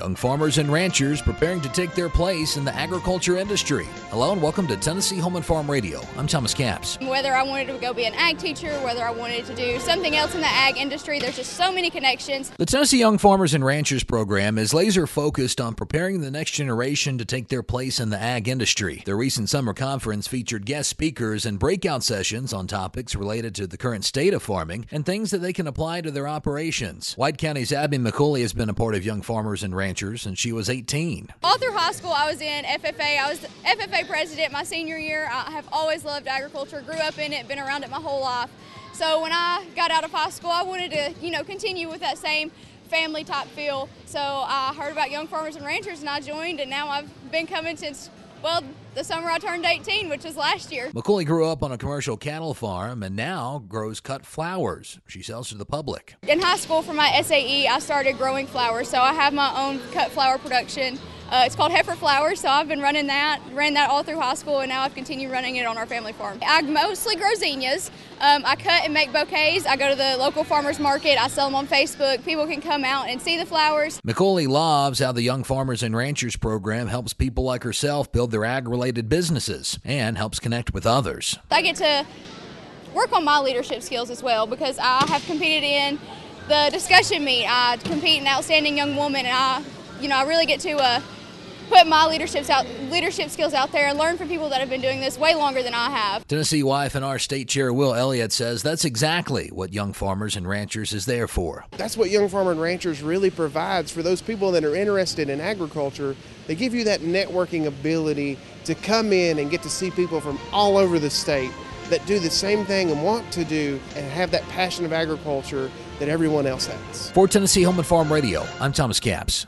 young farmers and ranchers preparing to take their place in the agriculture industry. Hello and welcome to Tennessee Home and Farm Radio. I'm Thomas Capps. Whether I wanted to go be an ag teacher, whether I wanted to do something else in the ag industry, there's just so many connections. The Tennessee Young Farmers and Ranchers program is laser focused on preparing the next generation to take their place in the ag industry. The recent summer conference featured guest speakers and breakout sessions on topics related to the current state of farming and things that they can apply to their operations. White County's Abby McCulley has been a part of Young Farmers and Ranchers since she was 18. All through high school, I was in FFA. I was FFA president my senior year. I have always loved agriculture, grew up in it, been around it my whole life. So when I got out of high school, I wanted to, you know, continue with that same family type feel. So I heard about Young Farmers and Ranchers and I joined, and now I've been coming since well, the summer I turned 18, which was last year. McCulley grew up on a commercial cattle farm and now grows cut flowers. She sells to the public. In high school for my SAE, I started growing flowers, so I have my own cut flower production. Uh, it's called Heifer Flowers, so I've been running that, ran that all through high school, and now I've continued running it on our family farm. I mostly grow zinnias. Um, I cut and make bouquets. I go to the local farmers market. I sell them on Facebook. People can come out and see the flowers. McCulley loves how the Young Farmers and Ranchers program helps people like herself build their ag-related businesses and helps connect with others. I get to work on my leadership skills as well because I have competed in the discussion meet. I compete in Outstanding Young Woman, and I, you know, I really get to. Uh, put my leadership out, leadership skills out there and learn from people that have been doing this way longer than I have. Tennessee YF&R State Chair Will Elliott says that's exactly what Young Farmers and Ranchers is there for. That's what Young Farmer and Ranchers really provides for those people that are interested in agriculture. They give you that networking ability to come in and get to see people from all over the state that do the same thing and want to do and have that passion of agriculture that everyone else has. For Tennessee Home and Farm Radio, I'm Thomas Capps.